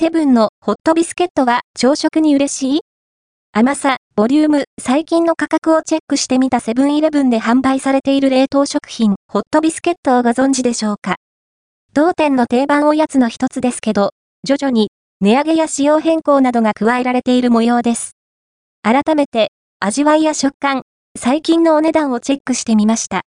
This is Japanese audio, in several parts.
セブンのホットビスケットは朝食に嬉しい？甘さ、ボリューム、最近の価格をチェックしてみたセブンイレブンで販売されている冷凍食品、ホットビスケットをご存知でしょうか？同店の定番おやつの一つですけど、徐々に値上げや仕様変更などが加えられている模様です。改めて、味わいや食感、最近のお値段をチェックしてみました。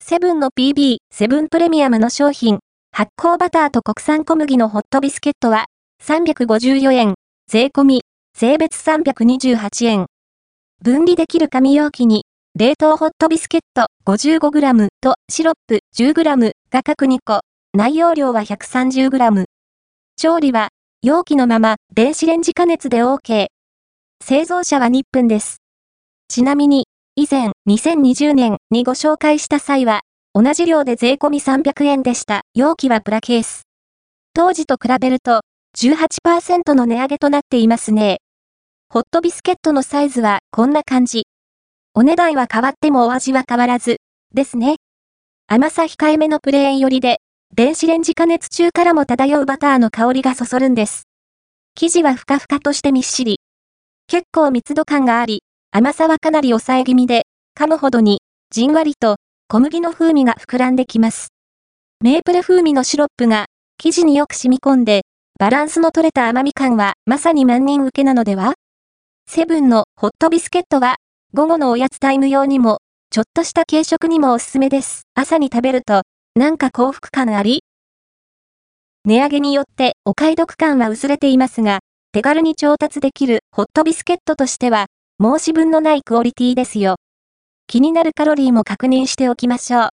セブンの PB、セブンプレミアムの商品、発酵バターと国産小麦のホットビスケットは、354円、税込み、税別328円。分離できる紙容器に、冷凍ホットビスケット 55g とシロップ 10g が各2個、内容量は 130g。調理は、容器のまま電子レンジ加熱で OK。製造者は日分です。ちなみに、以前2020年にご紹介した際は、同じ量で税込み300円でした。容器はプラケース。当時と比べると、18%の値上げとなっていますね。ホットビスケットのサイズはこんな感じ。お値段は変わってもお味は変わらず、ですね。甘さ控えめのプレーン寄りで、電子レンジ加熱中からも漂うバターの香りがそそるんです。生地はふかふかとしてみっしり。結構密度感があり、甘さはかなり抑え気味で、噛むほどに、じんわりと、小麦の風味が膨らんできます。メープル風味のシロップが、生地によく染み込んで、バランスの取れた甘み感は、まさに万人受けなのでは？セブンのホットビスケットは、午後のおやつタイム用にも、ちょっとした軽食にもおすすめです。朝に食べると、なんか幸福感あり？値上げによってお買い得感は薄れていますが、手軽に調達できるホットビスケットとしては、申し分のないクオリティですよ。気になるカロリーも確認しておきましょう。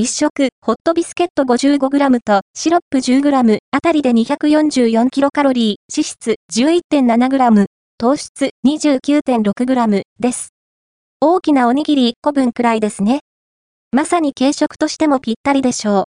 1食、ホットビスケット 55g とシロップ 10g あたりで 244kcal、脂質 11.7g、糖質 29.6g です。大きなおにぎり1個分くらいですね。まさに軽食としてもぴったりでしょう。